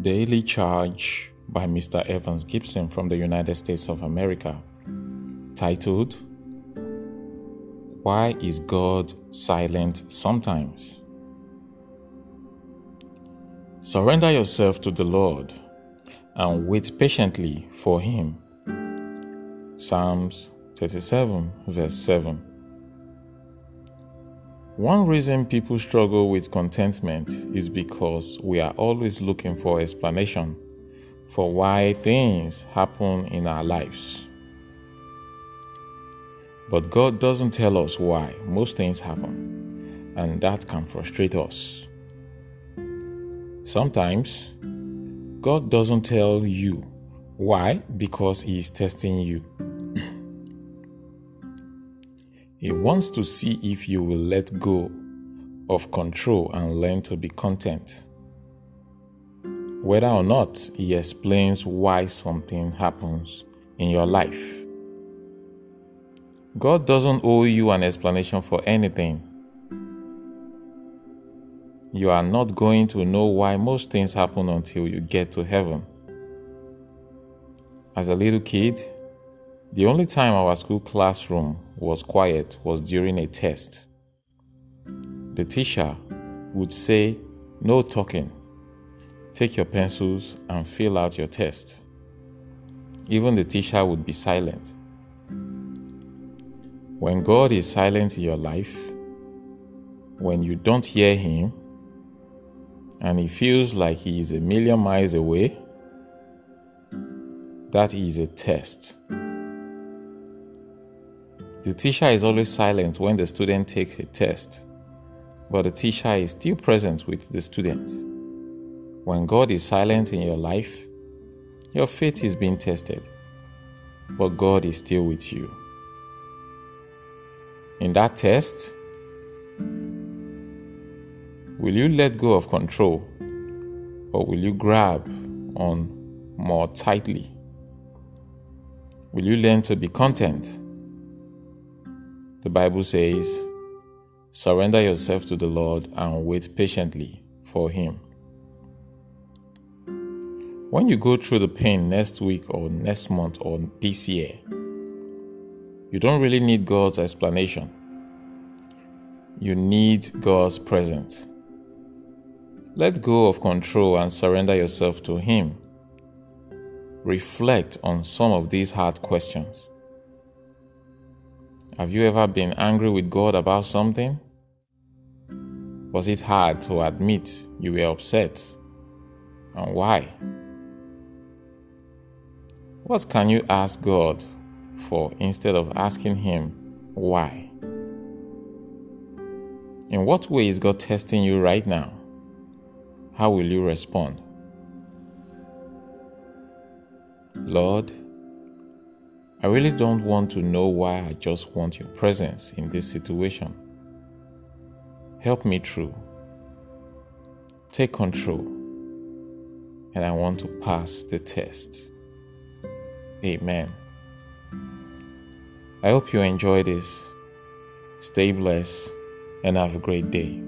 Daily Charge by Mr. Evans Gibson from the United States of America, titled Why is God Silent Sometimes? Surrender yourself to the Lord and wait patiently for Him. Psalms 37, verse 7. One reason people struggle with contentment is because we are always looking for explanation for why things happen in our lives. But God doesn't tell us why most things happen, and that can frustrate us. Sometimes God doesn't tell you why because He is testing you. He wants to see if you will let go of control and learn to be content. Whether or not He explains why something happens in your life. God doesn't owe you an explanation for anything. You are not going to know why most things happen until you get to heaven. As a little kid, the only time our school classroom was quiet was during a test. The teacher would say, No talking. Take your pencils and fill out your test. Even the teacher would be silent. When God is silent in your life, when you don't hear Him, and He feels like He is a million miles away, that is a test. The teacher is always silent when the student takes a test, but the teacher is still present with the student. When God is silent in your life, your faith is being tested, but God is still with you. In that test, will you let go of control or will you grab on more tightly? Will you learn to be content? The Bible says, Surrender yourself to the Lord and wait patiently for Him. When you go through the pain next week or next month or this year, you don't really need God's explanation. You need God's presence. Let go of control and surrender yourself to Him. Reflect on some of these hard questions. Have you ever been angry with God about something? Was it hard to admit you were upset? And why? What can you ask God for instead of asking Him why? In what way is God testing you right now? How will you respond? Lord, I really don't want to know why I just want your presence in this situation. Help me through. Take control. And I want to pass the test. Amen. I hope you enjoy this. Stay blessed and have a great day.